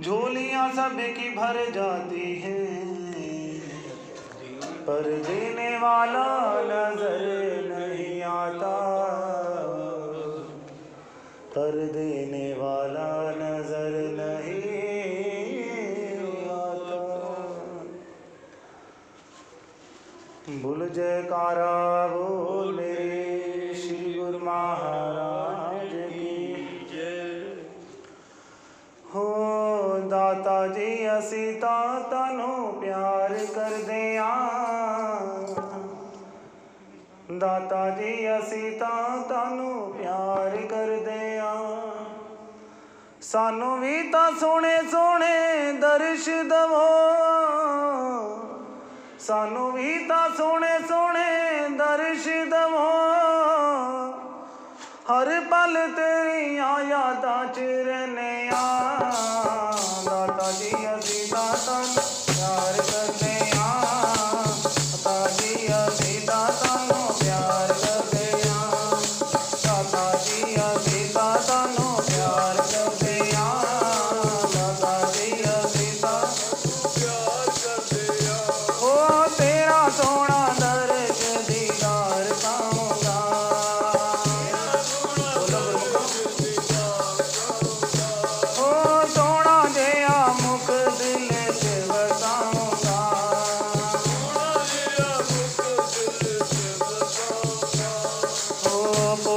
झोलिया सबकी भर जाती है। पर देने वाला नज़र नहीं आता। पर देने वाला नज़र नहीं आता। बुल जयकारा वो सीता तनु प्यार कर दिया। दाता जी, सीता तनु प्यार कर दिया। सानू भी तो सोने सोने दर्श दवो। सानू भी तो सोने सोने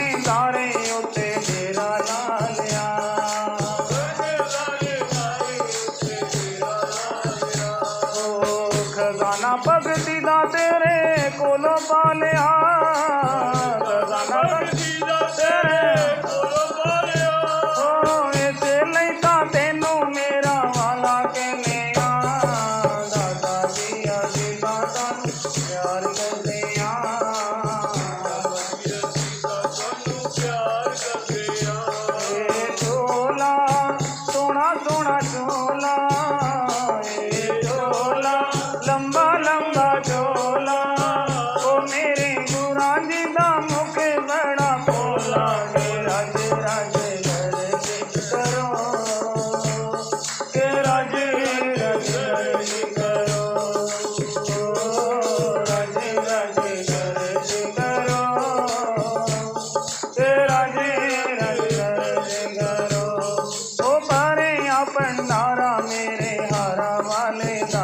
தானே தானே ஒத்து ಸೋಣ I Alegra.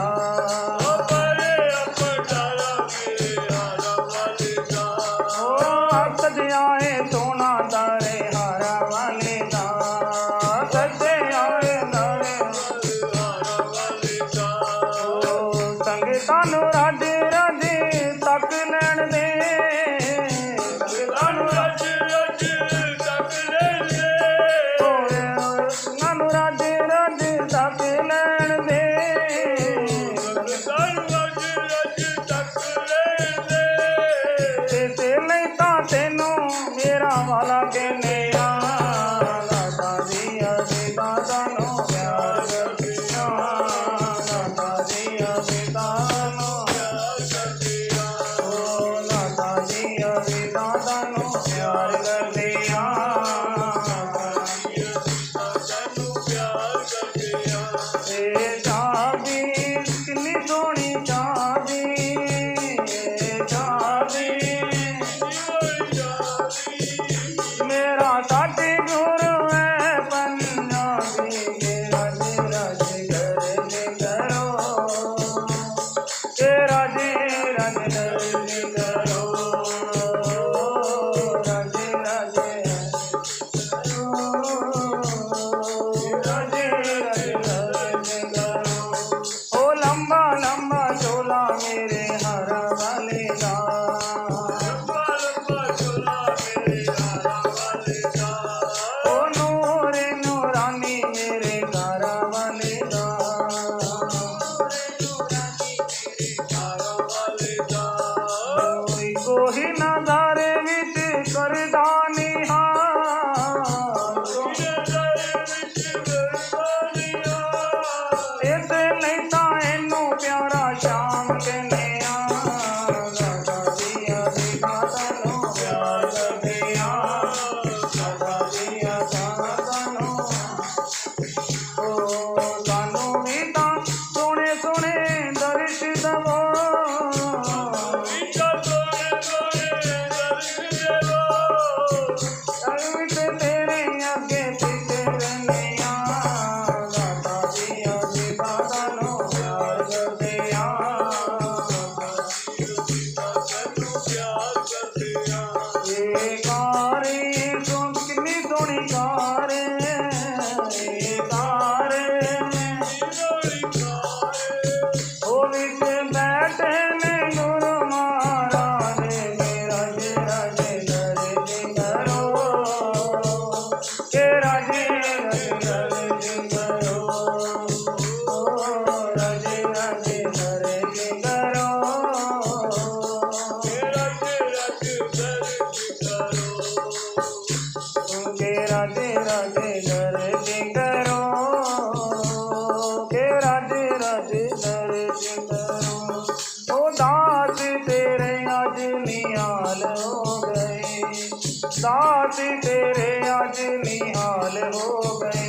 साथ तेरे आज निहाल हो गए।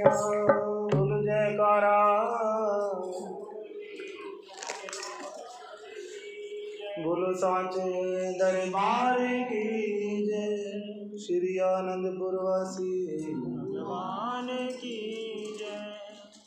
बोलो जयकारा। बोलो साचे दरबार की जय। श्री आनंदपुर वासी। भगवान की जय।